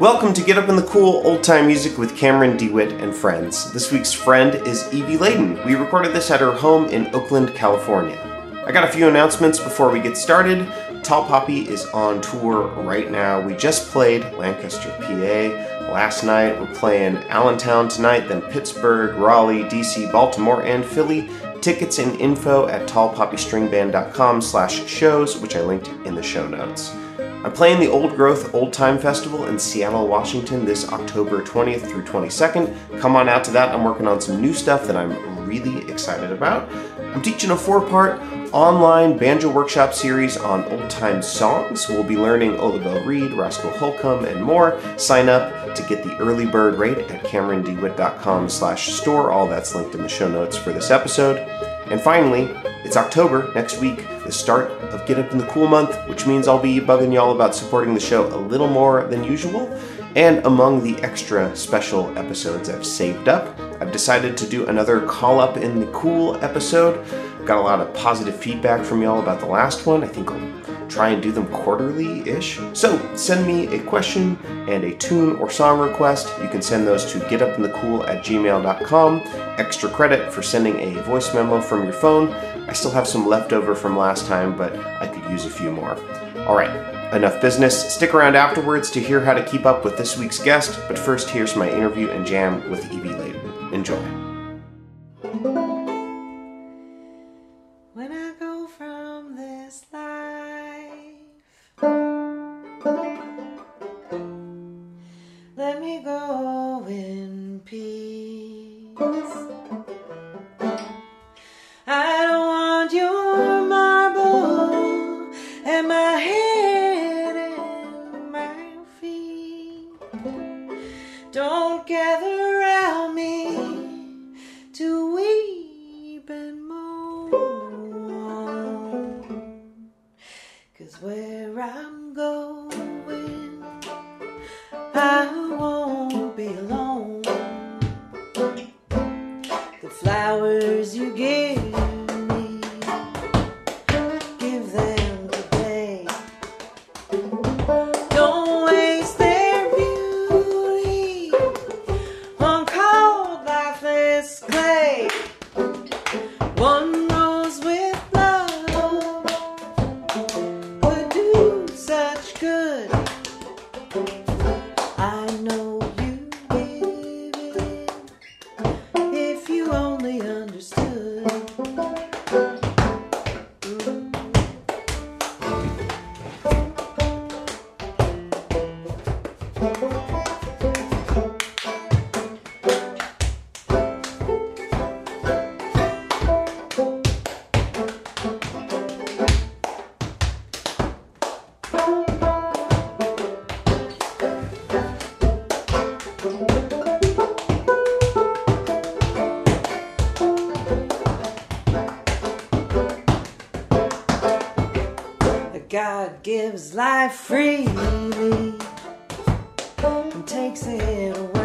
Welcome to Get Up in the Cool Old Time Music with Cameron DeWhitt and friends. This week's friend is Evie Ladin. We recorded this at her home in Oakland, California. I got a few announcements before we get started. Tall Poppy is on tour right now. We just played Lancaster, PA. Last night we're playing Allentown tonight, then Pittsburgh, Raleigh, DC, Baltimore, and Philly. Tickets and info at tallpoppystringband.com slash shows, which I linked in the show notes. I'm playing the Old Growth Old Time Festival in Seattle, Washington this October 20th through 22nd. Come on out to that. I'm working on some new stuff that I'm really excited about. I'm teaching a four part online banjo workshop series on old time songs. We'll be learning Ola Belle Reed, Roscoe Holcomb, and more. Sign up to get the early bird rate at CameronDeWhitt.com slash store. All that's linked in the show notes for this episode. And finally, it's October next week, the start of Get Up in the Cool month, which means I'll be bugging y'all about supporting the show a little more than usual. And among the extra special episodes I've saved up, I've decided to do another Call Up in the Cool episode. Got a lot of positive feedback from y'all about the last one. I think I'll try and do them quarterly ish. So send me a question and a tune or song request. You can send those to getupinthecool at gmail.com. Extra credit for sending a voice memo from your phone. I still have some leftover from last time, but I could use a few more. All right, enough business. Stick around afterwards to hear how to keep up with this week's guest, but first, here's my interview and jam with Evie Ladin. Enjoy. Gives life freely and takes it away.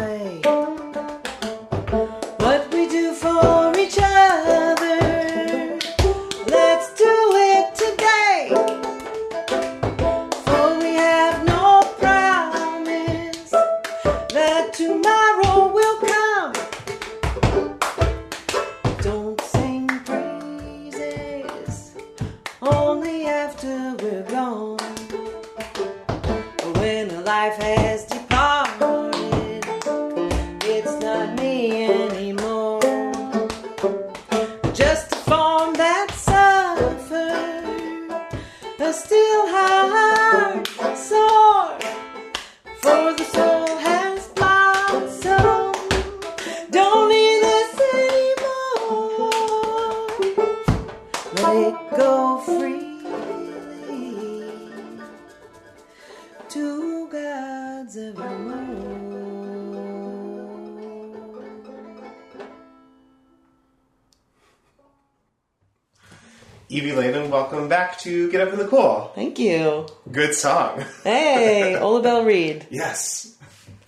Good song. Hey, Ola Belle Reed. yes.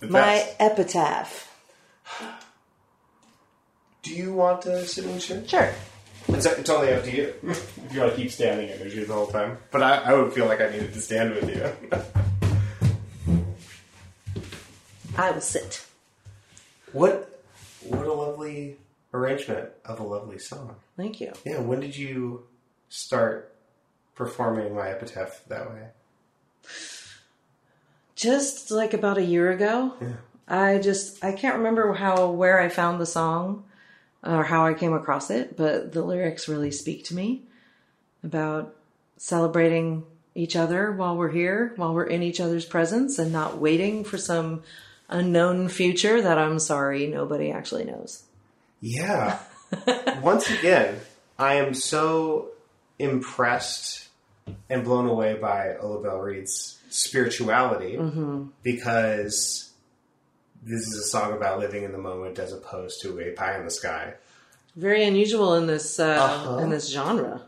My best. epitaph. Do you want to sit in the chair? Sure. It's, it's only up to you. if you want to keep standing in the the whole time. But I, I would feel like I needed to stand with you. I will sit. What what a lovely arrangement of a lovely song. Thank you. Yeah, when did you start performing my epitaph that way? Just like about a year ago. Yeah. I just I can't remember how where I found the song or how I came across it, but the lyrics really speak to me about celebrating each other while we're here, while we're in each other's presence and not waiting for some unknown future that I'm sorry nobody actually knows. Yeah. Once again, I am so impressed and blown away by Ola Belle Reed's spirituality because this is a song about living in the moment as opposed to a pie in the sky. Very unusual in this uh, Uh-huh. in this genre.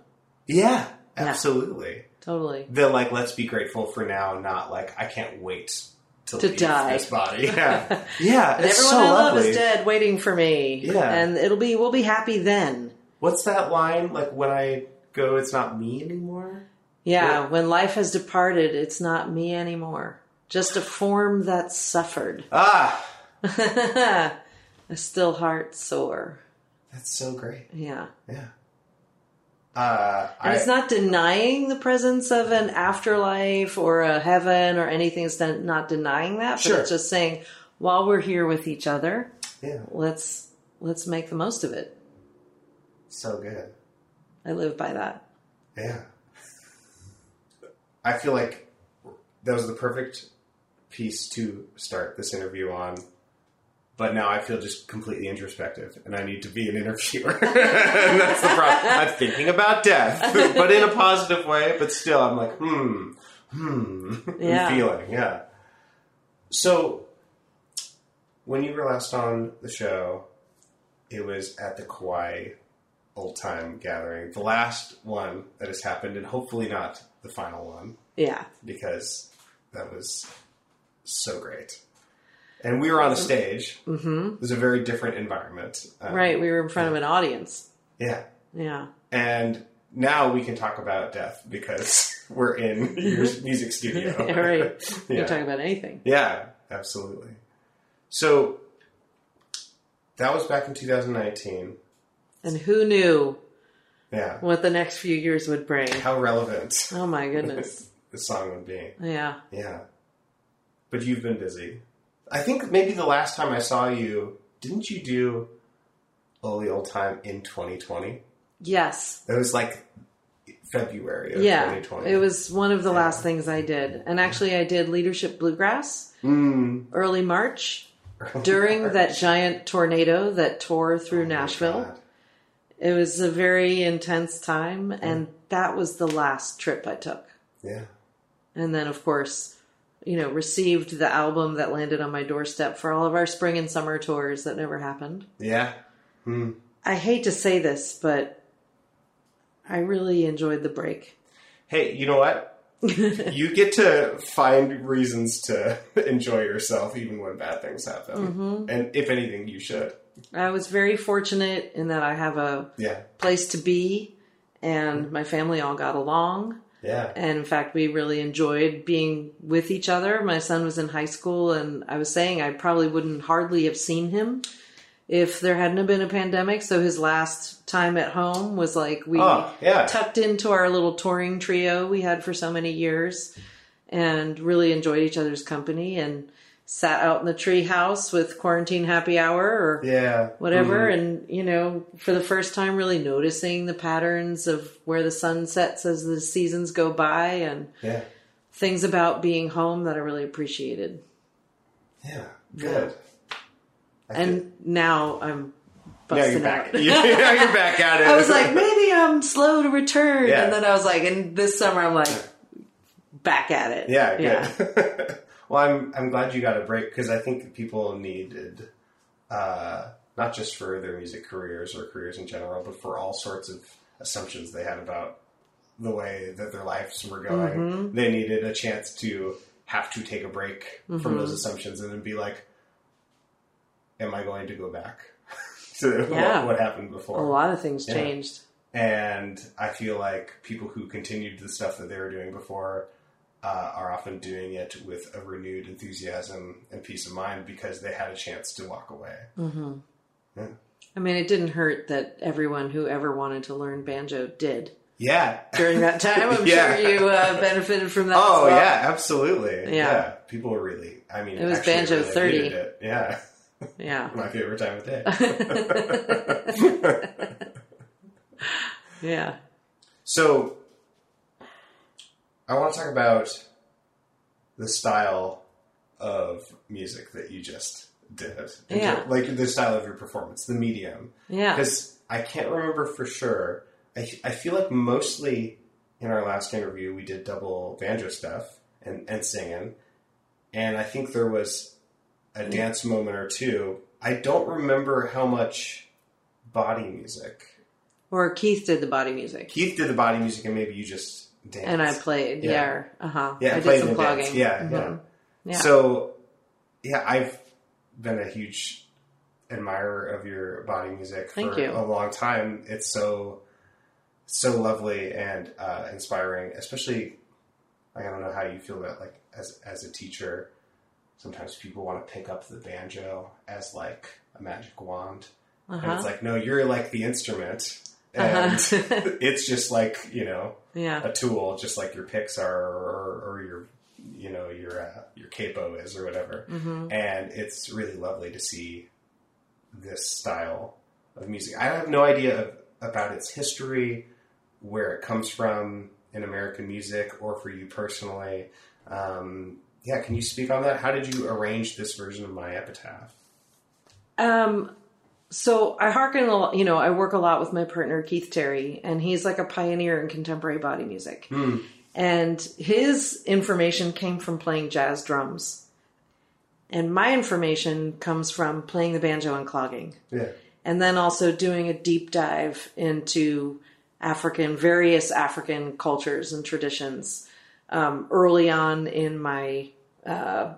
Yeah, absolutely. Totally. The like, let's be grateful for now, not like I can't wait to, To die. this body. Yeah, yeah. And it's everyone so I love lovely. is dead waiting for me. Yeah. And it'll be we'll be happy then. What's that line? Like when I go, it's not me anymore. Yeah, Yeah. when life has departed, it's not me anymore. Just a form that suffered. Ah, a still heart sore. that's so great. Yeah. Yeah. Uh, And I, it's not denying the presence of an afterlife or a heaven or anything. It's not- denying that, but Sure. it's just saying while we're here with each other, yeah, let's let's make the most of it. so good. I live by that. Yeah. I feel like that was the perfect piece to start this interview on. But now I feel just completely introspective, and I need to be an interviewer. and that's the problem. I'm thinking about death, but in a positive way. But still, I'm like, hmm, hmm, Yeah. I'm feeling, yeah. So, when you were last on the show, it was at the Kauai old time gathering, the last one that has happened, and hopefully not the final one Yeah. because that was so great. And we were on a stage. Mm-hmm. It was a very different environment. Um, Right. We were in front of an audience. Yeah. Yeah. And now we can talk about death because we're in your music studio. right. You Yeah. can talk about anything. Yeah, absolutely. So that was back in 2019. And who knew Yeah. what the next few years would bring? How relevant Oh my goodness. the song would be. Yeah. Yeah. But you've been busy. I think maybe the last time I saw you, didn't you do Only Old Time in 2020? Yes. It was like February of Yeah. 2020. It was one of the last things I did. And actually, I did Leadership Bluegrass Mm. early March during that giant tornado that tore through Nashville. It was a very intense time. And that was the last trip I took. Yeah. And then, of course, you know, received the album that landed on my doorstep for all of our spring and summer tours that never happened. Yeah. I hate to say this, but I really enjoyed the break. Hey, you know what? you get to find reasons to enjoy yourself even when bad things happen. Mm-hmm. And if anything, you should. I was very fortunate in that I have a Yeah. place to be and my family all got along. Yeah. And in fact, we really enjoyed being with each other. My son was in high school, and I was saying I probably wouldn't hardly have seen him if there hadn't have been a pandemic. So his last time at home was like we Oh, yeah. tucked into our little touring trio we had for so many years and really enjoyed each other's company and sat out in the tree house with quarantine happy hour or Yeah. whatever Mm. and you know for the first time really noticing the patterns of where the sun sets as the seasons go by and Yeah. things about being home that i really appreciated Yeah. Good. Feel- and now i'm now you're back. Yeah, you're back at it. i was like maybe i'm slow to return Yeah. and then i was like and this summer i'm like back at it Yeah, good. well, I'm I'm glad you got a break because I think people needed uh, not just for their music careers or careers in general, but for all sorts of assumptions they had about the way that their lives were going. Mm-hmm. They needed a chance to have to take a break from Mm-hmm. those assumptions and then be like, "Am I going to go back to Yeah. what, what happened before?" a lot of things Yeah. changed And I feel like people who continued the stuff that they were doing before uh, are often doing it with a renewed enthusiasm and peace of mind because they had a chance to walk away. Mm-hmm. Yeah. I mean, it didn't hurt that everyone who ever wanted to learn banjo did Yeah. during that time. I'm Yeah. sure you uh, benefited from that. Oh well. yeah, absolutely. Yeah. people were really. I mean, It was Banjo really 30. It. Yeah, yeah, my favorite time of day. yeah. so, I want to talk about the style of music that you just did. Yeah. like the style of your performance, the medium. Yeah. Because I can't remember for sure. I, I feel like mostly in our last interview we did double banjo stuff and, and singing. And I think there was a mm-hmm. dance moment or two. I don't remember how much body music. Or Keith did the body music, Keith did the body music and maybe you just danced. and I played. Yeah. Yeah. Uh huh. Yeah, I played did some and clogging. Yeah, Mhm. yeah. Yeah. So, yeah, I've been a huge admirer of your body music for Thank you. a long time. It's so so lovely and uh, inspiring, especially. Like, I don't know how you feel about like as as a teacher. Sometimes people want to pick up the banjo as like a magic wand, and Uh-huh. it's like, no, you're like the instrument, and Uh-huh. it's just like you know yeah. a tool, just like your picks are, or, or your, you know, your uh, your capo is, or whatever. hmm And it's really lovely to see this style of music. I have no idea of, about its history, where it comes from in American music, or for you personally. Um, yeah, can you speak on that? How did you arrange this version of my epitaph? Um, so I hearken a lot, you know, I work a lot with my partner Keith Terry, and he's like a pioneer in contemporary body music. Hmm. And his information came from playing jazz drums. And my information comes from playing the banjo and clogging. Yeah, And then also doing a deep dive into African, various African cultures and traditions um, early on in my uh,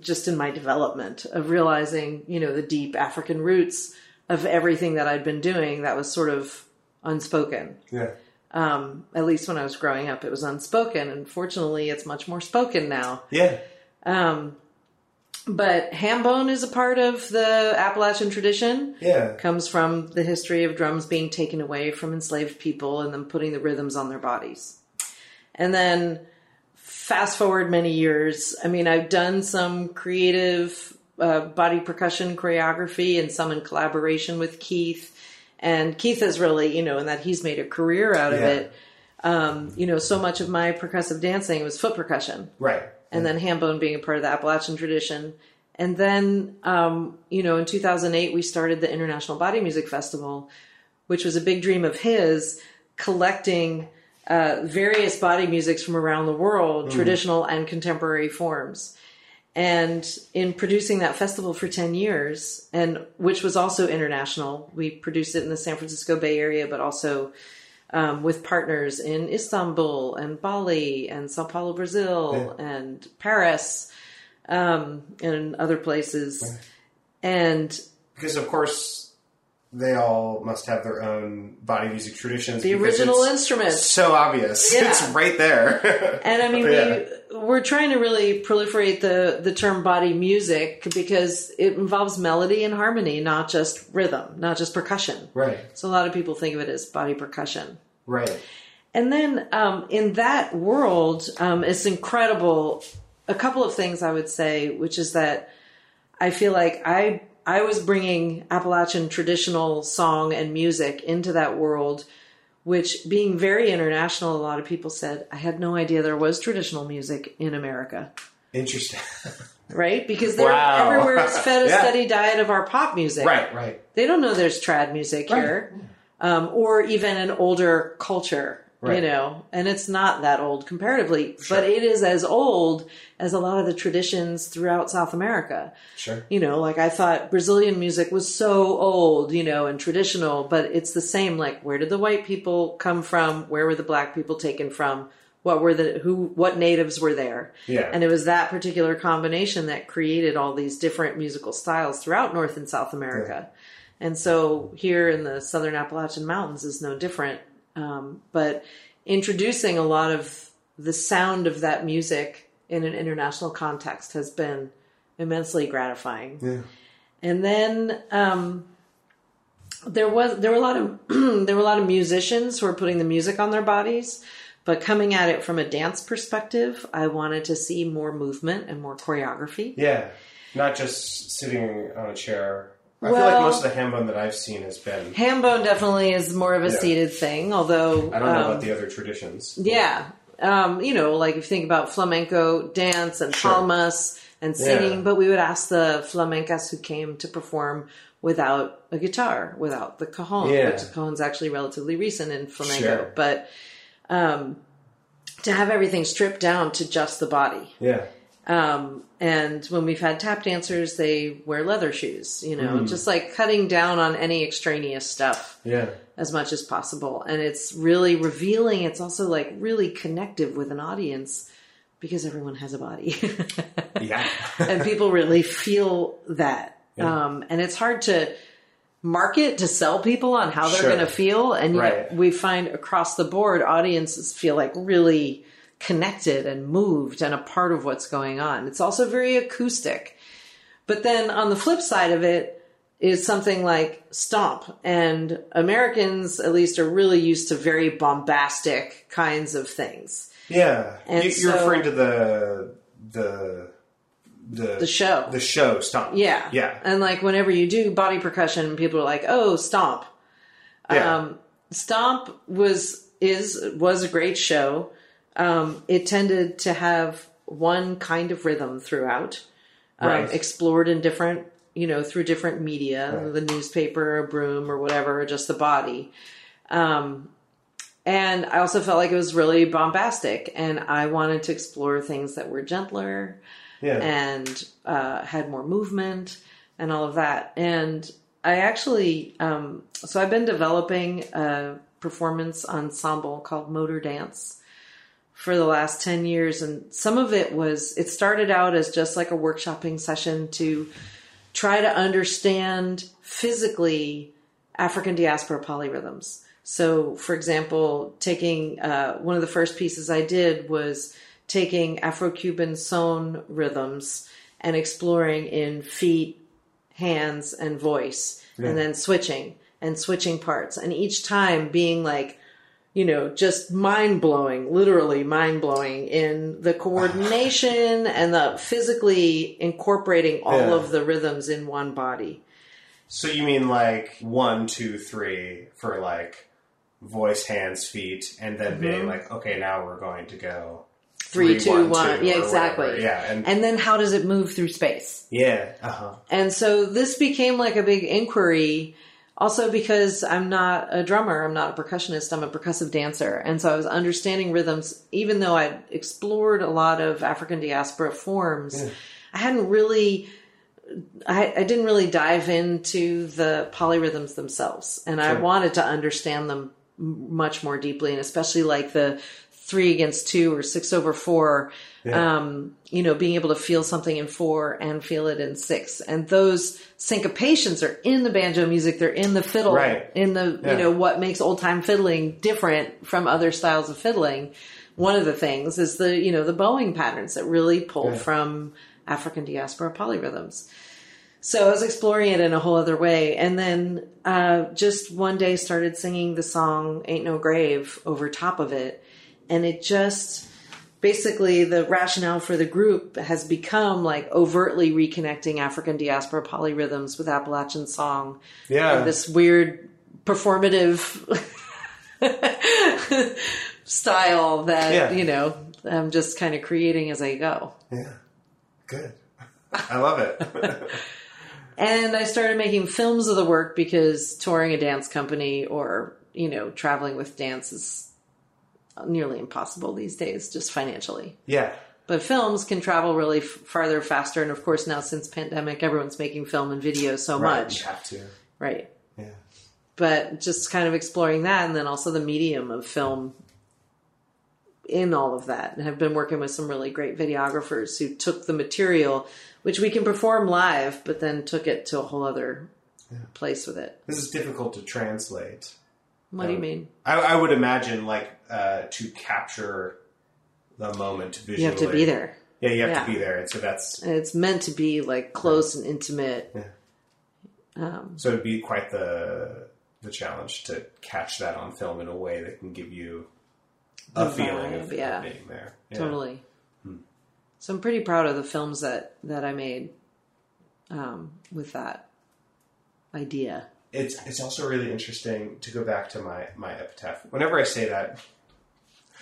just in my development of realizing, you know, the deep African roots of everything that I'd been doing that was sort of unspoken. yeah, Um, at least when I was growing up, it was unspoken, and fortunately, it's much more spoken now. yeah, Um, but hambone is a part of the Appalachian tradition. yeah. Comes from the history of drums being taken away from enslaved people and then putting the rhythms on their bodies. And then fast forward many years, I mean, I've done some creative uh, body percussion choreography and some in collaboration with Keith. And Keith has really, you know, in that he's made a career out of Yeah. it. Um, you know, so much of my percussive dancing was foot percussion Right. and then hambone being a part of the Appalachian tradition. And then, um, you know, in 2008, we started the International Body Music Festival, which was a big dream of his, collecting uh, various body musics from around the world, traditional and contemporary forms. And in producing that festival for 10 years, and which was also international, we produced it in the San Francisco Bay Area, but also um, with partners in Istanbul and Bali and Sao Paulo, Brazil, and Paris, um, and other places. And because of course they all must have their own body music traditions. the original it's instruments. so obvious. Yeah. It's right there. And I mean, Yeah. we, we're trying to really proliferate the, the term body music because it involves melody and harmony, not just rhythm, not just percussion. right, So a lot of people think of it as body percussion. right, And then um, in that world, um, it's incredible. A couple of things I would say, which is that I feel like I I was bringing Appalachian traditional song and music into that world, which being very international, a lot of people said I had no idea there was traditional music in America. interesting. Right? Because they're Wow. everywhere is fed a Yeah. steady diet of our pop music. right, right, They don't know there's trad music Right. here, um, or even an older culture, Right. you know, and it's not that old comparatively, Sure. but it is as old as a lot of the traditions throughout South America. sure. You know, like I thought Brazilian music was so old, you know, and traditional, but it's the same. Like, where did the white people come from? Where were the black people taken from? What were the who? What natives were there? Yeah, And it was that particular combination that created all these different musical styles throughout North and South America. And so here in the Southern Appalachian Mountains is no different. Um, but introducing a lot of the sound of that music in an international context has been immensely gratifying. Yeah. And then um, there was there were a lot of there were a lot of musicians who were putting the music on their bodies, but coming at it from a dance perspective, I wanted to see more movement and more choreography. Yeah. Not just sitting on a chair. I feel like most of the hambone that I've seen has been. Hambone definitely is more of a Yeah. seated thing, although I don't know um, about the other traditions. Yeah. Um, you know, like if you think about flamenco dance and Sure. palmas and singing, Yeah. but we would ask the flamencas who came to perform without a guitar, without the cajon, Yeah. which the cajon's actually relatively recent in flamenco. Sure. But um, to have everything stripped down to just the body. Yeah. Um, and when we've had tap dancers, they wear leather shoes, you know, Mm. just like cutting down on any extraneous stuff Yeah. as much as possible. And it's really revealing. It's also like really connective with an audience because everyone has a body. Yeah. and people really feel that. Um, and it's hard to market to sell people on how they're Sure. going to feel. And yet Right. we find across the board, audiences feel like really connected and moved and a part of what's going on. It's also very acoustic. But then on the flip side of it is something like Stomp. And Americans, at least, are really used to very bombastic kinds of things. Yeah. And you, you're so- referring to the the the The show. the show stomp. Yeah. Yeah. And like whenever you do body percussion, people are like, oh, Stomp. Yeah. Um, Stomp was is was a great show. Um, it tended to have one kind of rhythm throughout, um, Right. explored in different, you know, through different media, Right. the newspaper, a broom, or whatever, just the body. Um, and I also felt like it was really bombastic, and I wanted to explore things that were gentler yeah. and uh, had more movement and all of that. And I actually, um, so I've been developing a performance ensemble called Motor Dance for the last 10 years. And some of it was, it started out as just like a workshopping session to try to understand physically African diaspora polyrhythms. So, for example, taking uh, one of the first pieces I did was taking Afro Cuban son rhythms and exploring in feet, hands, and voice, and then switching and switching parts. And each time being like, you know, just mind blowing, literally mind blowing in the coordination and the physically incorporating all Yeah. of the rhythms in one body. So you mean like one, two, three for like voice, hands, feet, and then being like, okay, now we're going to go Mm-hmm. Three, two, one. two, Yeah, exactly. whatever. Yeah, and, And then how does it move through space? yeah, uh huh. And so this became like a big inquiry. Also, because I'm not a drummer, I'm not a percussionist, I'm a percussive dancer. And so I was understanding rhythms, even though I'd explored a lot of African diaspora forms, I hadn't really. I, I didn't really dive into the polyrhythms themselves, and I wanted to understand them much more deeply, and especially like the three against two or six over four. Um, you know, being able to feel something in four and feel it in six, and those syncopations are in the banjo music. They're in the fiddle, Right. in the Yeah. you know what makes old time fiddling different from other styles of fiddling. One of the things is the you know the bowing patterns that really pull Yeah. from African diaspora polyrhythms. So I was exploring it in a whole other way, and then uh, just one day started singing the song "Ain't No Grave" over top of it, and it just basically the rationale for the group has become like overtly reconnecting African diaspora polyrhythms with Appalachian song. Yeah. And this weird performative style that Yeah. you know I'm just kind of creating as I go. Yeah. Good. I love it. And I started making films of the work because touring a dance company or, you know, traveling with dance is nearly impossible these days, just financially. yeah. But films can travel really f- farther, faster. And of course, now since pandemic, everyone's making film and video so Right. much. You have to. Right. Yeah. But just kind of exploring that and then also the medium of film in all of that. And have been working with some really great videographers who took the material, which we can perform live, but then took it to a whole other place with it. This is difficult to translate. What do you Um, mean? I, I would imagine, like, uh, to capture the moment visually. You have to be there. Yeah, you have Yeah. to be there, and so that's And it's meant to be like close and intimate. so it'd be quite the the challenge to catch that on film in a way that can give you a feeling of, yeah. of being there. Yeah. Totally. Hmm. So I'm pretty proud of the films that that I made um, with that idea. It's it's also really interesting to go back to my my epitaph. Whenever I say that,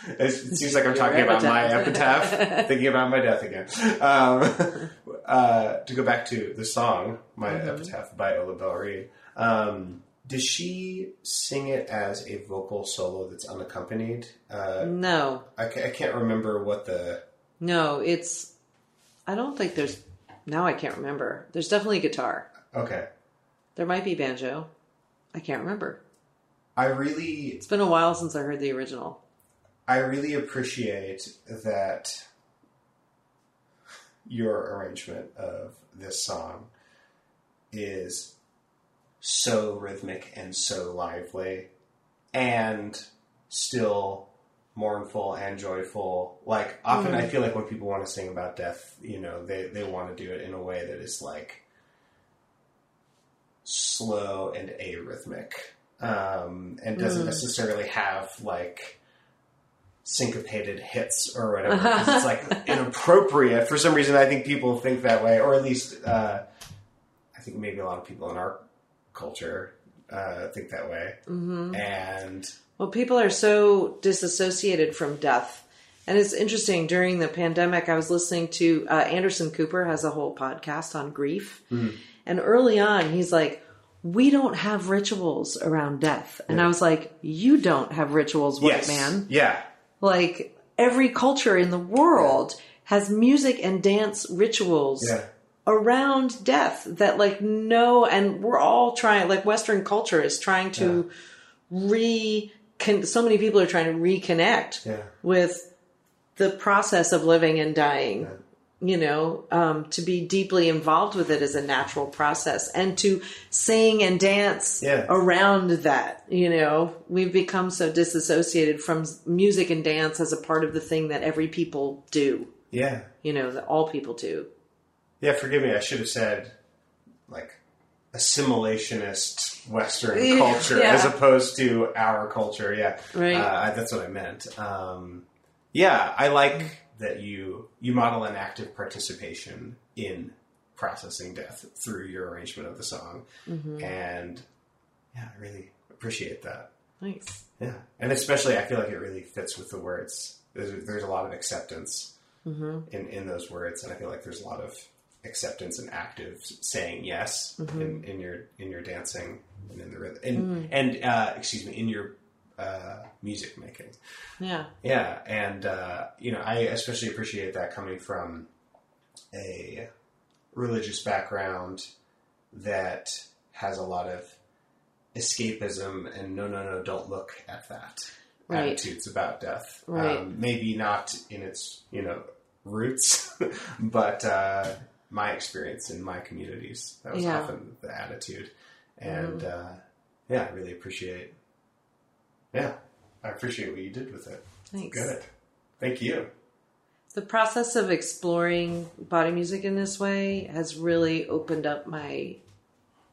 it seems like I'm talking about my epitaph. thinking about my death again. Um, uh, to go back to the song "My Mm-hmm. Epitaph" by Ola Belle Reed, um, does she sing it as a vocal solo that's unaccompanied? Uh, No, I, I can't remember what the no, it's. I don't think there's. Now I can't remember. There's definitely guitar. okay. There might be banjo. I can't remember. I really It's been a while since I heard the original. I really appreciate that your arrangement of this song is so rhythmic and so lively and still mournful and joyful. Like often hmm. I feel like when people want to sing about death, you know, they, they want to do it in a way that is like slow and arrhythmic. Um, and doesn't necessarily have like syncopated hits or whatever. it's like inappropriate. For some reason, I think people think that way, or at least uh, I think maybe a lot of people in our culture uh, think that way. Mm-hmm. And Well, people are so disassociated from death. And it's interesting, during the pandemic, I was listening to uh, Anderson Cooper has a whole podcast on grief. And early on, he's like, We don't have rituals around death. And I was like, You don't have rituals, white yes, man. yeah, Like, every culture in the world has music and dance rituals yeah, around death that like no and we're all trying like western culture is trying to re con, so many people are trying to reconnect yeah. with the process of living and dying you know um, to be deeply involved with it as a natural process and to sing and dance Yeah. around that you know we've become so disassociated from music and dance as a part of the thing that every people do Yeah. you know that all people do Yeah, forgive me. I should have said like assimilationist Western Yeah, culture yeah. as opposed to our culture. Yeah, Right. Uh, that's what I meant. Um, yeah, I like that you you model an active participation in processing death through your arrangement of the song, Mm-hmm. and yeah, I really appreciate that. Nice. Yeah, and especially I feel like it really fits with the words. There's, there's a lot of acceptance in in those words, and I feel like there's a lot of acceptance and active saying yes in, in your in your dancing and in the rhythm and and uh, excuse me in your uh, music making. Yeah. Yeah, and uh, you know I especially appreciate that coming from a religious background that has a lot of escapism and no no no don't look at that Right. attitudes about death Right. um, maybe not in its you know roots but uh, my experience in my communities that was Yeah. often the attitude and uh, yeah I really appreciate yeah I appreciate what you did with it Thanks. good thank you The process of exploring body music in this way has really opened up my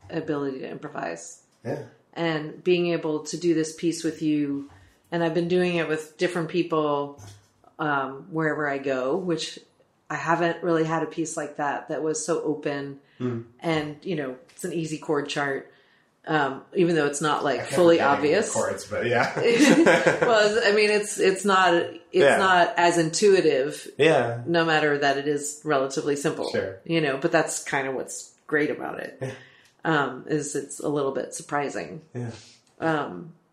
ability to improvise yeah and being able to do this piece with you. And I've been doing it with different people um, wherever I go, which I haven't really had a piece like that that was so open and, you know, it's an easy chord chart. Um, even though it's not like fully obvious. chords but yeah well, I mean, it's it's not it's Yeah. not as intuitive yeah no matter that it is relatively simple. Sure. You know, but that's kind of what's great about it. Um, is it's a little bit surprising. yeah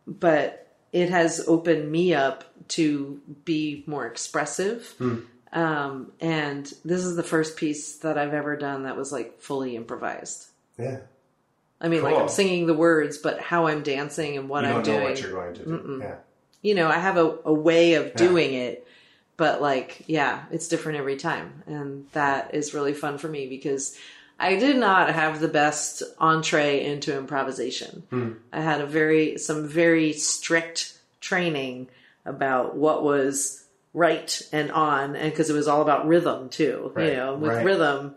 But it has opened me up to be more expressive. Hmm. Um, and this is the first piece that I've ever done that was like fully improvised. yeah I mean, like I'm singing the words, but how I'm dancing and what you I'm don't know doing. what you're going to do yeah you know, I have a, a way of doing it, but like, yeah, it's different every time. And that is really fun for me because I did not have the best entree into improvisation. Hmm. I had a very, some very strict training about what was right and on, and because it was all about rhythm too. Right, You know, with right. rhythm,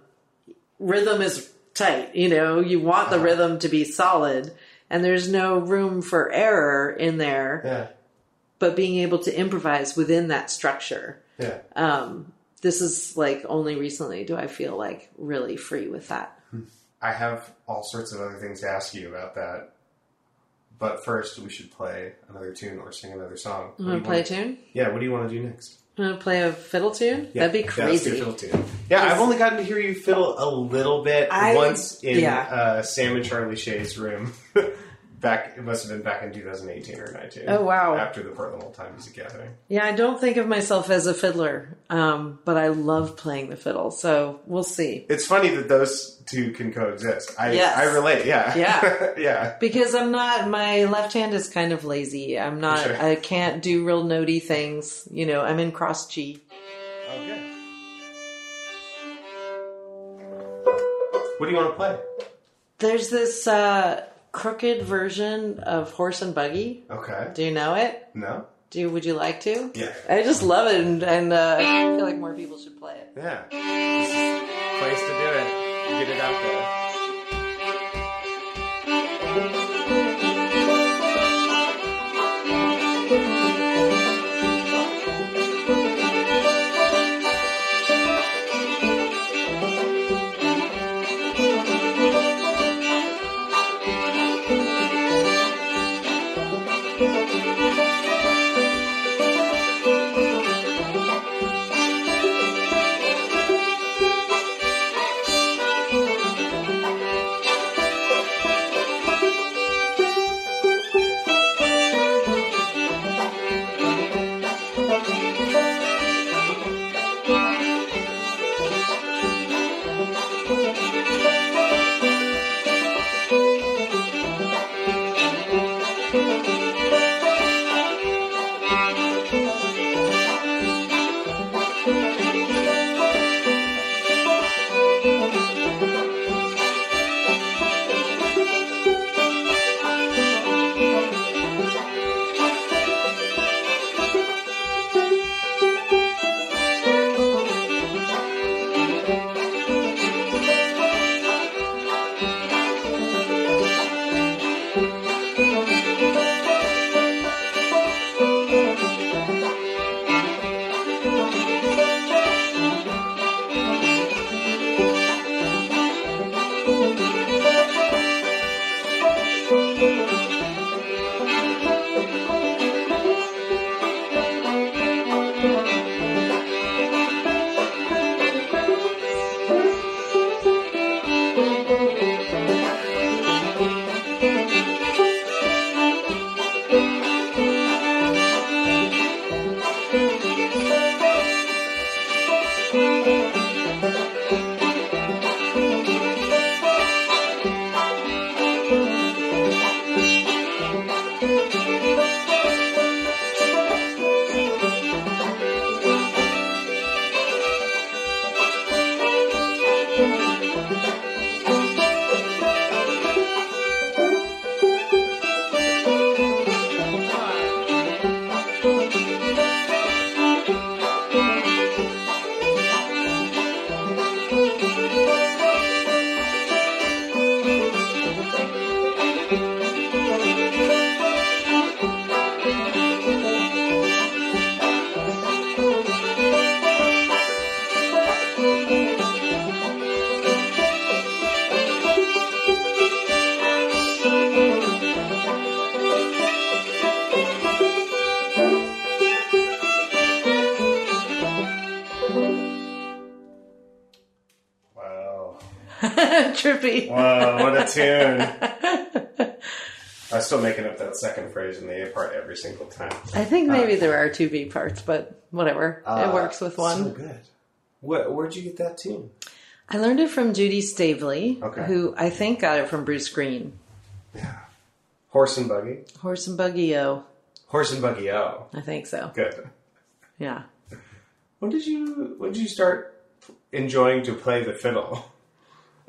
rhythm is tight. You know, you want the Uh-huh. rhythm to be solid, and there's no room for error in there. Yeah. But being able to improvise within that structure. Yeah. Um, this is like only recently do I feel like really free with that. I have all sorts of other things to ask you about that. But first, we should play another tune or sing another song. I'm What gonna play a tune. Yeah, what do you want to do next? Gonna play a fiddle tune. Yeah, That'd be crazy. fiddle tune. Yeah, I've only gotten to hear you fiddle a little bit I- once in yeah. uh, Sam and Charlie Shay's room. back, it must have been back in 2018 or 19. Oh, wow. After the Portland Old Time Music Gathering. Yeah, I don't think of myself as a fiddler, um, but I love playing the fiddle. So we'll see. It's funny that those two can coexist. I Yes. I relate. Yeah. Yeah. yeah. Because I'm not, my left hand is kind of lazy. I'm not, Sure. I can't do real notey things. You know, I'm in cross G. Okay. What do you want to play? There's this uh, crooked version of Horse and Buggy. Okay. Do you know it? No. Do you, would you like to? Yeah. I just love it, and, and uh, I feel like more people should play it. Yeah. This is place to do it. Get it out there. Wow. Tune. I'm still making up that second phrase in the A part every single time. I think maybe there are two B parts, but whatever. it works with one. Uh, So good. What, where'd you get that tune? I learned it from Judy Stavely, Okay. who I think got it from Bruce Green. Yeah. Horse and buggy. Horse and Buggy O. Horse and buggy. Oh, I think so. good. Yeah. When did you when did you start enjoying to play the fiddle?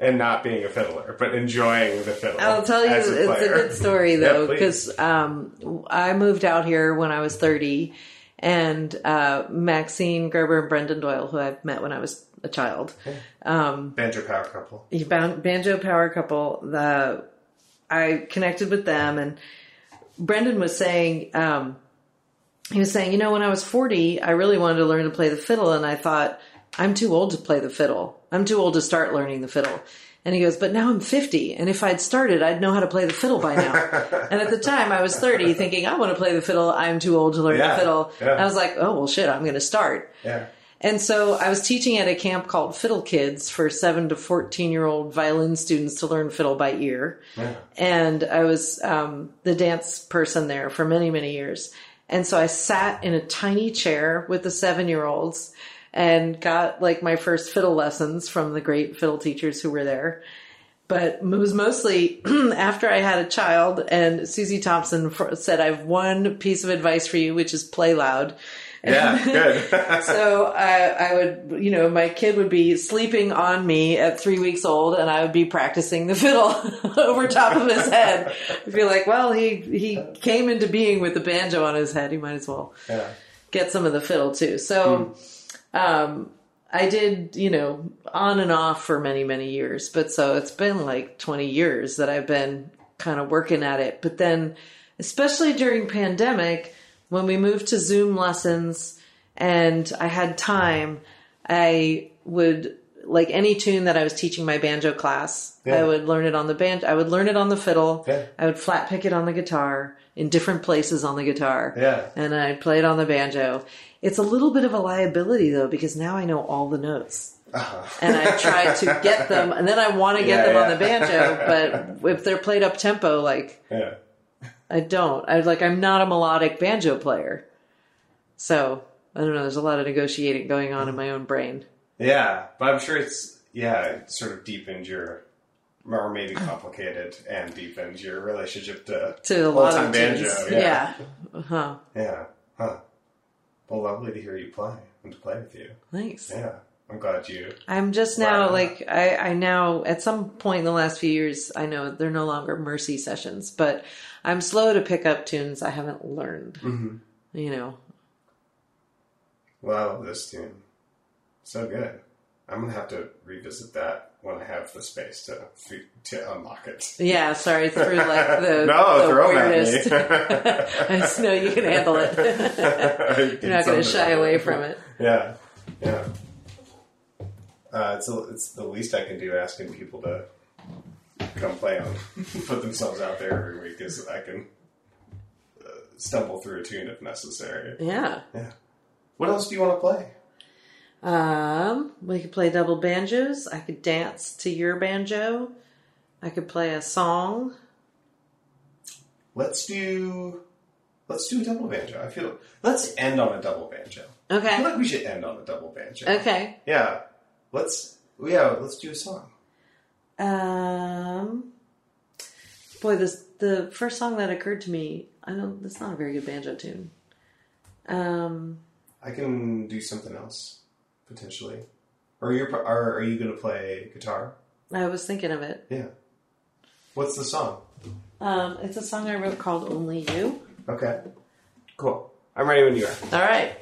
And not being a fiddler, but enjoying the fiddle. I'll tell you, as it's a good story though, because um, I moved out here when I was 30, and uh, Maxine Gerber and Brendan Doyle, who I've met when I was a child. Um, Banjo power couple. banjo power couple. The I connected with them, and Brendan was saying um, he was saying, you know, when I was forty, I really wanted to learn to play the fiddle, and I thought I'm too old to play the fiddle. I'm too old to start learning the fiddle. And he goes, but now I'm 50, and if I'd started, I'd know how to play the fiddle by now. and at the time, I was 30, thinking, I want to play the fiddle. I'm too old to learn Yeah, the fiddle. yeah. I was like, oh, well, shit, I'm going to start. Yeah. And so I was teaching at a camp called Fiddle Kids for seven to 14 year old violin students to learn fiddle by ear. Yeah. And I was um, the dance person there for many, many years. And so I sat in a tiny chair with the seven year olds and got like my first fiddle lessons from the great fiddle teachers who were there. But it was mostly after I had a child, and Suzy Thompson said, I have one piece of advice for you, which is play loud. Yeah, good. So I, I would, you know, my kid would be sleeping on me at three weeks old, and I would be practicing the fiddle over top of his head. I'd be like, well, he he came into being with the banjo on his head. He might as well yeah. get some of the fiddle too. So, hmm. Um, I did, you know, on and off for many, many years. But so it's been like 20 years that I've been kind of working at it. But then, especially during pandemic, when we moved to Zoom lessons and I had time, I would like any tune that I was teaching my banjo class, Yeah. I would learn it on the band. I would learn it on the fiddle. Yeah. I would flat pick it on the guitar in different places on the guitar Yeah. and I'd play it on the banjo. It's a little bit of a liability though because now I know all the notes. And I try to get them, and then I want to get Uh-huh. Yeah, them on the banjo. But if they're played up tempo, like Yeah. I don't, I like I'm not a melodic banjo player. So I don't know. There's a lot of negotiating going on in my own brain. Yeah, but I'm sure it's yeah, it sort of deepened your or maybe complicated and deepened your relationship to To a lot of banjo. Yeah. yeah. Uh-huh. Yeah. Huh. Well, lovely to hear you play and to play with you. Thanks. Yeah. I'm glad you. I'm just now like I, I now at some point in the last few years I know they're no longer mercy sessions, but I'm slow to pick up tunes I haven't learned. Mm-hmm. You know, Well, I love this tune. So good. I'm gonna have to revisit that when I have the space to to unlock it. yeah. Sorry, through like the no, the throw weirdest. at me. I just know you can handle it. You're not going to shy away from it. Yeah, yeah. Uh, it's a, it's the least I can do asking people to come play on, put themselves out there every week is I can uh, stumble through a tune if necessary. Yeah. Yeah. What else do you want to play? Um, we could play double banjos. I could dance to your banjo. I could play a song. Let's do let's do a double banjo. I feel let's end on a double banjo. Okay. I feel like we should end on a double banjo. Okay. Yeah. Let's yeah, let's do a song. Um, boy, this the first song that occurred to me. I don't. That's not a very good banjo tune. Um, I can do something else potentially. Or you're are, are you going to play guitar? I was thinking of it. Yeah. What's the song? Um, it's a song I wrote called "Only You." Okay. Cool. I'm ready when you are. All right.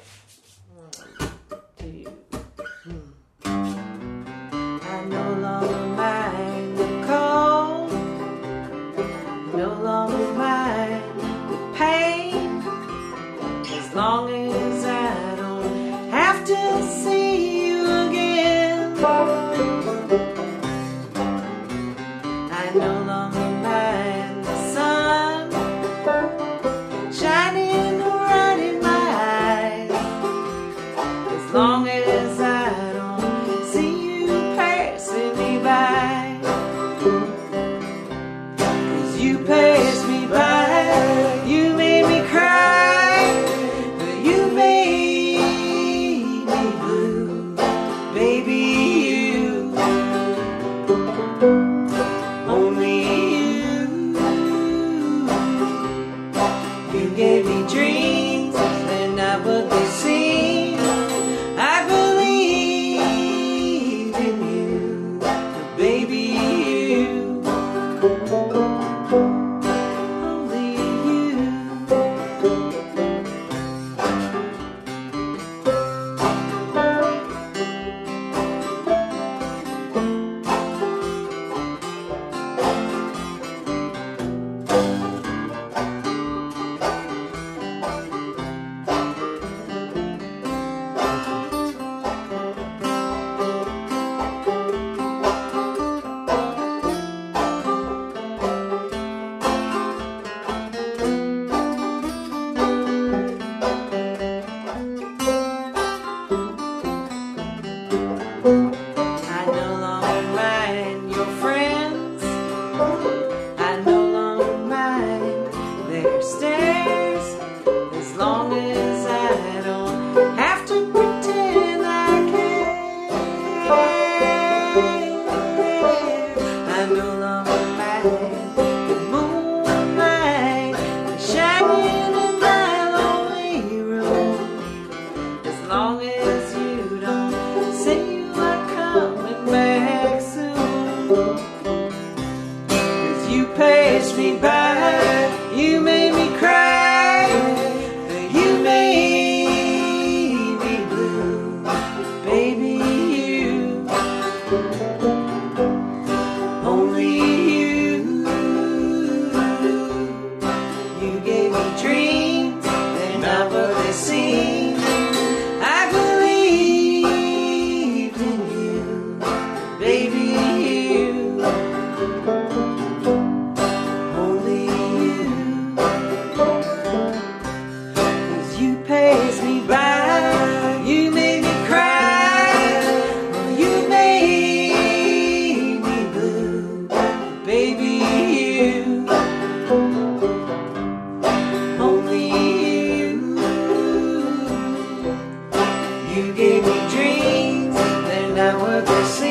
They're not what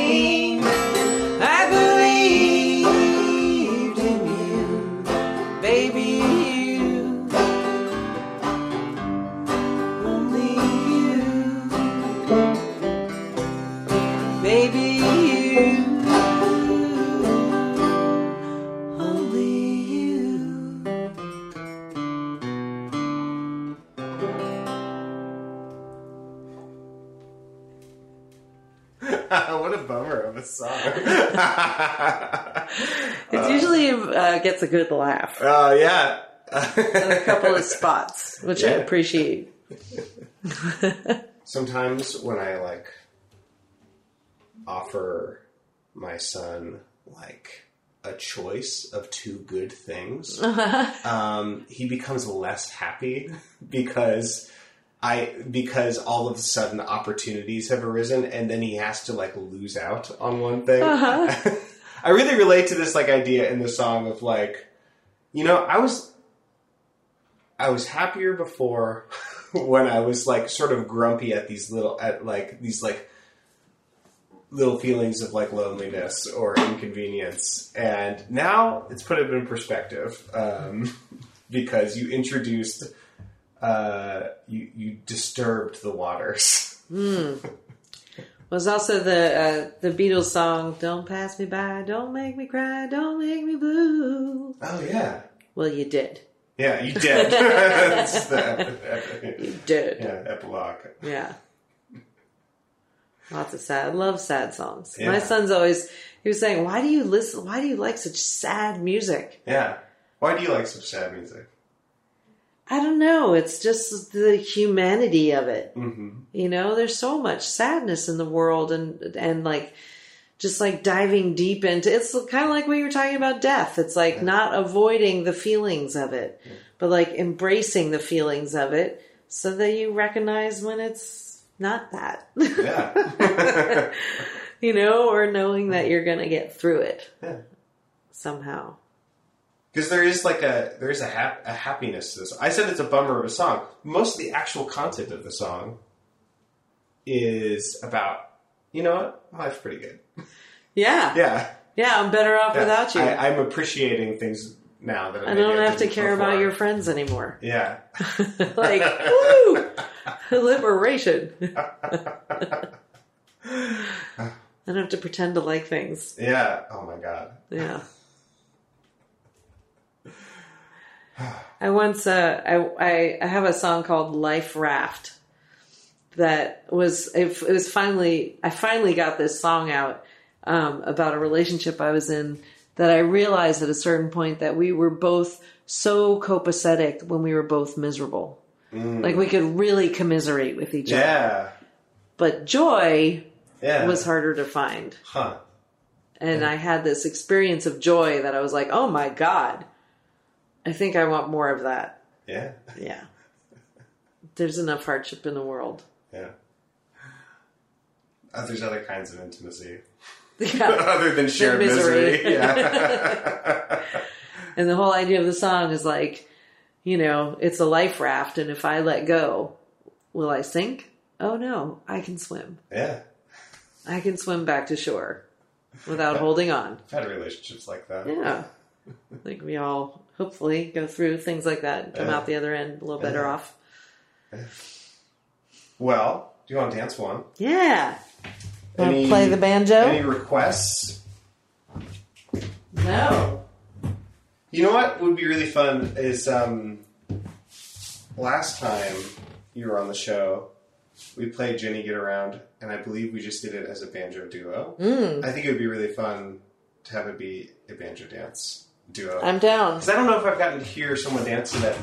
It usually uh, gets a good laugh Oh yeah. in a couple of spots, which I appreciate. Sometimes when I like offer my son like a choice of two good things, um, he becomes less happy because I because all of a sudden opportunities have arisen, and then he has to like lose out on one thing. I really relate to this like idea in the song of like, you know, I was I was happier before when I was like sort of grumpy at these little at like these like little feelings of like loneliness or inconvenience, and now it's put it in perspective um, because you introduced uh, you you disturbed the waters. Was also the uh, the Beatles song "Don't Pass Me By, Don't Make Me Cry, Don't Make Me Blue." Oh yeah, Well, you did. yeah, you did. That's the ep- ep- You did. yeah, epilogue. Yeah. Lots of sad. I love sad songs. Yeah. My son's always he was saying, "Why do you listen? Why do you like such sad music?" Yeah. Why do you like such sad music? I don't know. It's just the humanity of it. hmm You know, there's so much sadness in the world, and and like just like diving deep into it's kind of like what you were talking about death. It's like not avoiding the feelings of it, but like embracing the feelings of it, so that you recognize when it's not that. Yeah. you know, or knowing that you're going to get through it yeah. somehow. Because there is like a there is a, hap- a happiness to this. I said it's a bummer of a song. Most of the actual content of the song is about you know what life's pretty good. Yeah. Yeah, Yeah, I'm better off Yeah. without you. I, I'm appreciating things now that I don't have to care about your friends anymore. Yeah, like, woo! Liberation. I don't have to pretend to like things. yeah. Oh my god. Yeah. I once uh, I, I have a song called Life Raft that was it, it was finally I finally got this song out um, about a relationship I was in that I realized at a certain point that we were both so copacetic when we were both miserable. Like we could really commiserate with each other. Yeah, But joy yeah. was harder to find. huh? And I had this experience of joy that I was like, oh my God, I think I want more of that. Yeah, Yeah. There's enough hardship in the world. yeah. Uh, there's other kinds of intimacy Yeah. other than shared misery. misery. Yeah. And the whole idea of the song is like, you know, it's a life raft, and if I let go, will I sink? Oh no, I can swim. yeah. I can swim back to shore without holding on. I've had relationships like that. Yeah. I think we all hopefully go through things like that and come Yeah. out the other end a little better Yeah. off. Well, do you want to dance one? Yeah. Want Any- to play the banjo? Any requests? no. You know what would be really fun is um, last time you were on the show, we played Jenny Get Around, and I believe we just did it as a banjo duo. Mm, I think it would be really fun to have it be a banjo dance duo. I'm down. Because I don't know if I've gotten to hear someone dance to that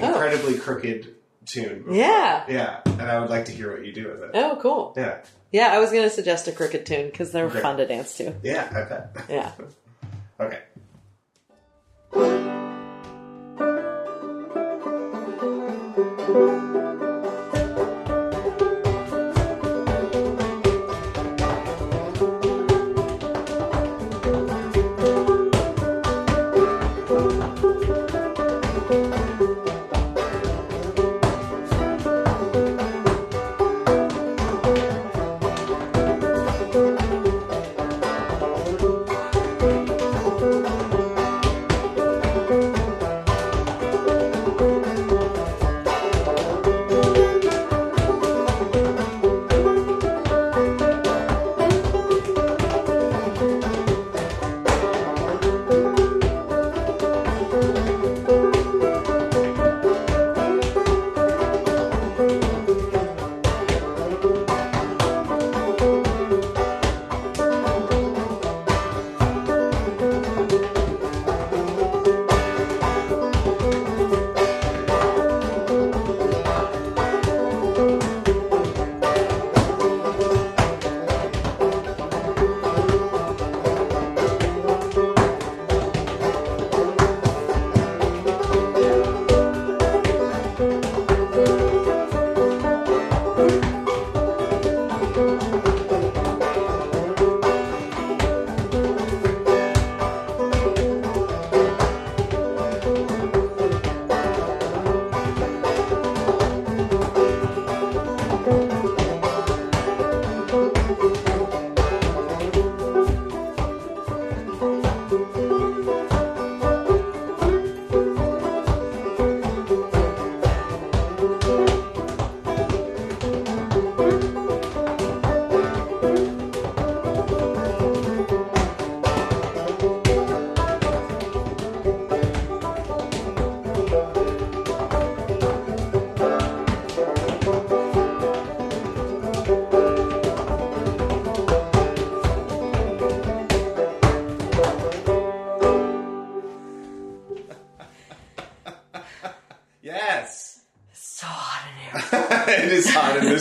Oh. incredibly crooked tune. before. Yeah. Yeah, and I would like to hear what you do with it. Oh, cool. Yeah, Yeah, I was going to suggest a crooked tune because they're Okay. fun to dance to. yeah, I bet. Yeah. Okay. Yes.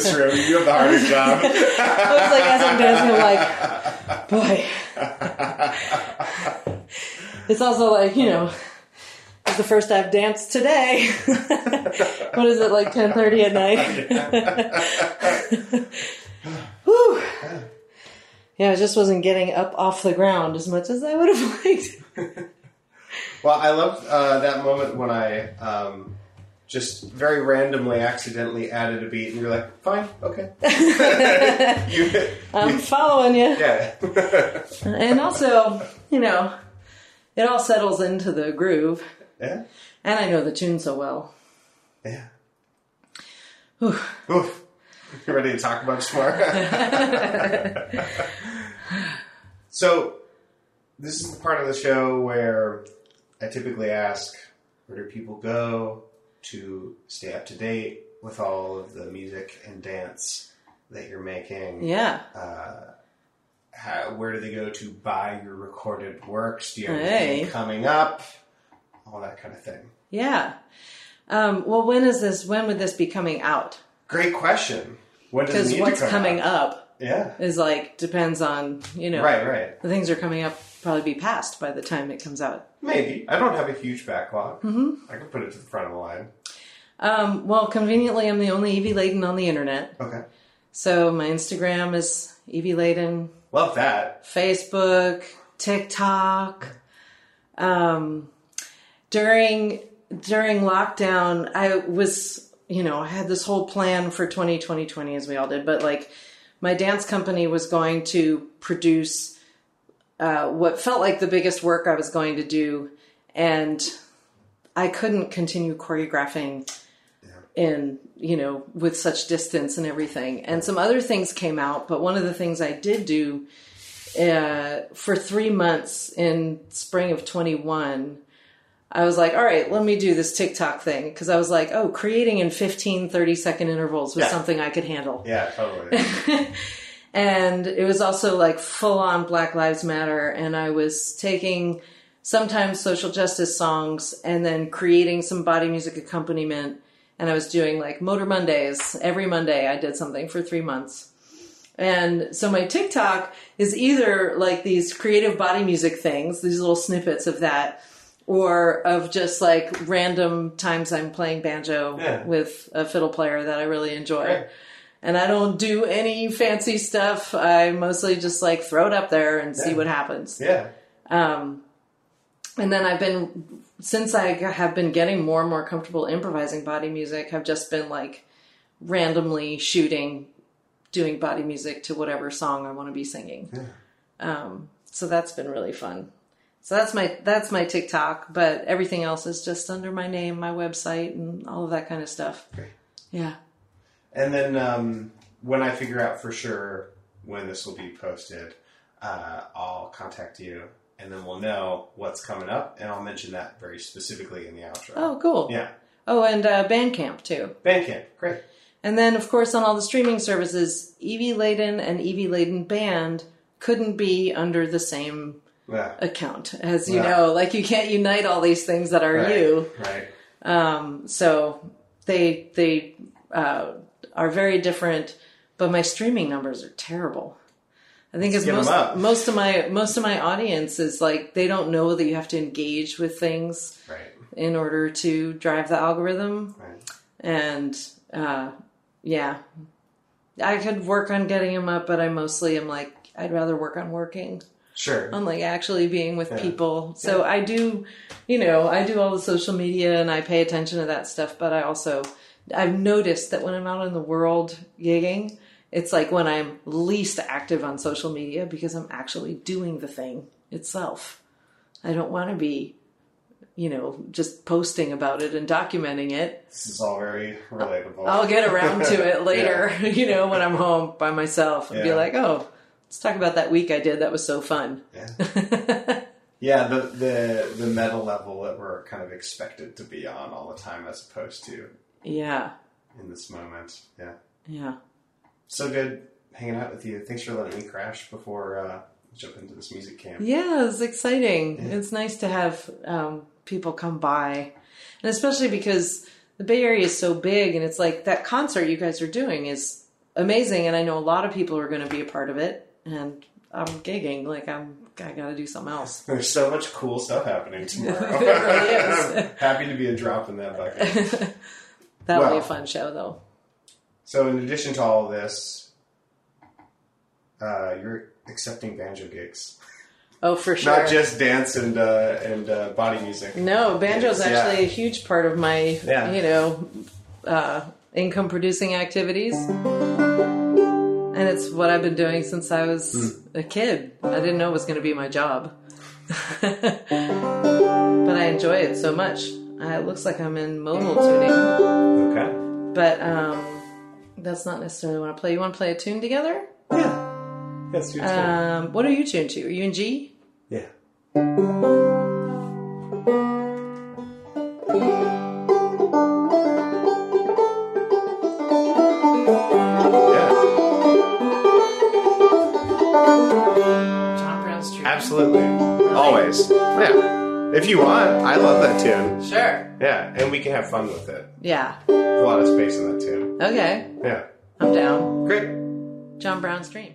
This room. You have the hardest job. I was like, as I'm dancing, I'm like, boy. It's also like, you know, it's the first I've danced today. what is it, like 10.30 at night? Whew. Yeah, I just wasn't getting up off the ground as much as I would have liked. Well, I loved uh, that moment when I um, just very randomly, accidentally added a beat, and you're like, "Fine, okay." you, I'm following you. yeah, And also, you know, it all settles into the groove. yeah, And I know the tune so well. yeah. Whew. Oof. You ready to talk about more? so, this is the part of the show where I typically ask, where do people go to stay up to date with all of the music and dance that you're making? Yeah. Uh, how, where do they go to buy your recorded works? Do you have Hey. anything coming up? All that kind of thing. Yeah. Um, well, when is this? When would this be coming out? Great question. When does it Because need what's come coming out? up Yeah. is like depends on you know Right, right. the things are coming up probably be past by the time it comes out. Maybe. I don't have a huge backlog. Mm-hmm. I can put it to the front of the line. Um, well, conveniently, I'm the only Evie Ladin on the internet, Okay. So my Instagram is Evie Ladin. Love that. Facebook, TikTok. Um, during during lockdown, I was, you know, I had this whole plan for 2020, 2020 as we all did, but like my dance company was going to produce uh, what felt like the biggest work I was going to do, and I couldn't continue choreographing in you know with such distance and everything. And some other things came out, but one of the things I did do uh, for three months in spring of 21 i was like all right let me do this tiktok thing because i was like oh creating in 15 30 second intervals was Yeah. something i could handle Yeah, totally. and it was also like full on black lives matter and i was taking sometimes social justice songs and then creating some body music accompaniment and i was doing like motor mondays every monday i did something for three months and so my TikTok is either like these creative body music things, these little snippets of that, or of just like random times I'm playing banjo Yeah. with a fiddle player that I really enjoy. Right. And I don't do any fancy stuff. I mostly just like throw it up there and see what happens. yeah. Um, and then I've been since I have been getting more and more comfortable improvising body music. I've just been like randomly shooting, doing body music to whatever song I want to be singing. Yeah. Um, so that's been really fun. So that's my that's my TikTok, but everything else is just under my name, my website, and all of that kind of stuff. Great. Yeah. And then um, when I figure out for sure when this will be posted, uh, I'll contact you, and then we'll know what's coming up, and I'll mention that very specifically in the outro. Oh, cool. Yeah. Oh, and uh, Bandcamp too. Bandcamp, great. And then, of course, on all the streaming services, Evie Ladin and Evie Ladin Band couldn't be under the same Yeah. account, as you Yeah. know. Like you can't unite all these things that are Right, you. Right. Um, so they they uh, are very different, but my streaming numbers are terrible. I think it's most most of my most of my audience is like they don't know that you have to engage with things Right. in order to drive the algorithm Right. and uh, yeah, I could work on getting them up, but I mostly am like I'd rather work on working Sure. on like actually being with Yeah. people. So I do, you know, I do all the social media and I pay attention to that stuff, but I also I've noticed that when I'm out in the world gigging, it's like when I'm least active on social media because I'm actually doing the thing itself. I don't want to be you know, just posting about it and documenting it. This is all very relatable. I'll get around to it later, you know, when I'm home by myself and be like, oh, let's talk about that week I did. That was so fun. Yeah. Yeah, the, the the meta level that we're kind of expected to be on all the time as opposed to yeah. in this moment. Yeah. Yeah. So good hanging out with you. Thanks for letting me crash before uh, jump into this music camp. Yeah, it's exciting. Yeah. It's nice to have um, people come by. And especially because the Bay Area is so big and it's like that concert you guys are doing is amazing and I know a lot of people are going to be a part of it and I'm gigging like I'm I got to do something else. There's so much cool stuff happening tomorrow. Really. Happy to be a drop in that bucket. That'll be a fun show though. So, in addition to all of this, uh, you're accepting banjo gigs, Oh, for sure. not just dance and uh, and uh, body music. No, banjo is actually a huge part of my, Yeah. you know, uh, income producing activities. And it's what I've been doing since I was Hmm. a kid. I didn't know it was going to be my job. but I enjoy it so much. Uh, it looks like I'm in modal tuning, Okay. but um, that's not necessarily what I play. You want to play a tune together? Yeah. That's your Um, what are you tuned to? Are you in G? Yeah. Yeah. John Brown's Dream. Absolutely. Always. Yeah. If you want, I love that tune. Sure. Yeah, and we can have fun with it. Yeah. There's a lot of space in that tune. Okay. Yeah. I'm down. Great. John Brown's Dream.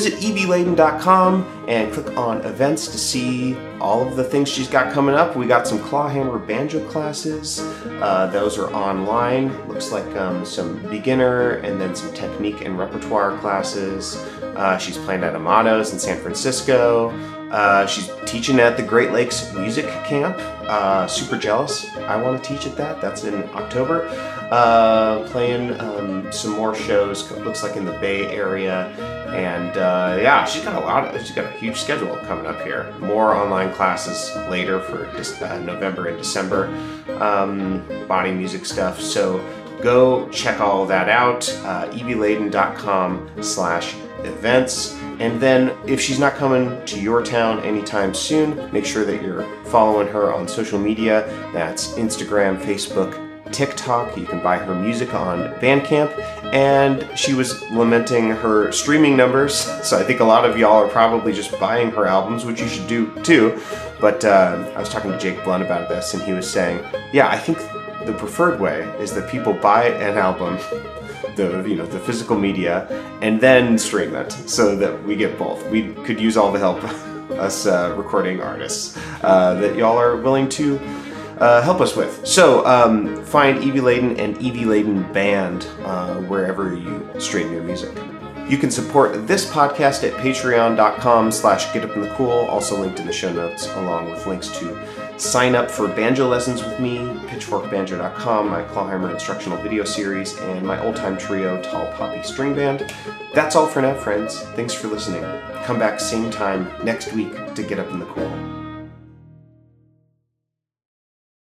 Visit evieladin.com and click on events to see all of the things she's got coming up. We got some clawhammer banjo classes. Uh, those are online. Looks like um, some beginner and then some technique and repertoire classes. Uh, she's playing at Amato's in San Francisco. Uh, she's teaching at the Great Lakes Music Camp. Uh, super jealous. I want to teach at that. That's in October. Uh, playing um, some more shows. Looks like in the Bay Area, and uh, yeah, she's got a lot. Of, she's got a huge schedule coming up here. More online classes later for uh, November and December. Um, body music stuff. So go check all that out. Uh, slash events. And then, if she's not coming to your town anytime soon, make sure that you're following her on social media. That's Instagram, Facebook, TikTok. You can buy her music on Bandcamp. And she was lamenting her streaming numbers. So I think a lot of y'all are probably just buying her albums, which you should do too. But uh, I was talking to Jake Blount about this, and he was saying, yeah, I think the preferred way is that people buy an album the you know the physical media and then stream it so that we get both. We could use all the help us uh, recording artists uh, that y'all are willing to uh, help us with. So um, find Evie Ladin and Evie Ladin Band uh, wherever you stream your music. You can support this podcast at patreon.com slash getupinthecool, also linked in the show notes, along with links to sign up for banjo lessons with me, pitchforkbanjo.com, my Clawhammer instructional video series, and my old time trio, Tall Poppy String Band. That's all for now, friends. Thanks for listening. Come back same time next week to get up in the cool.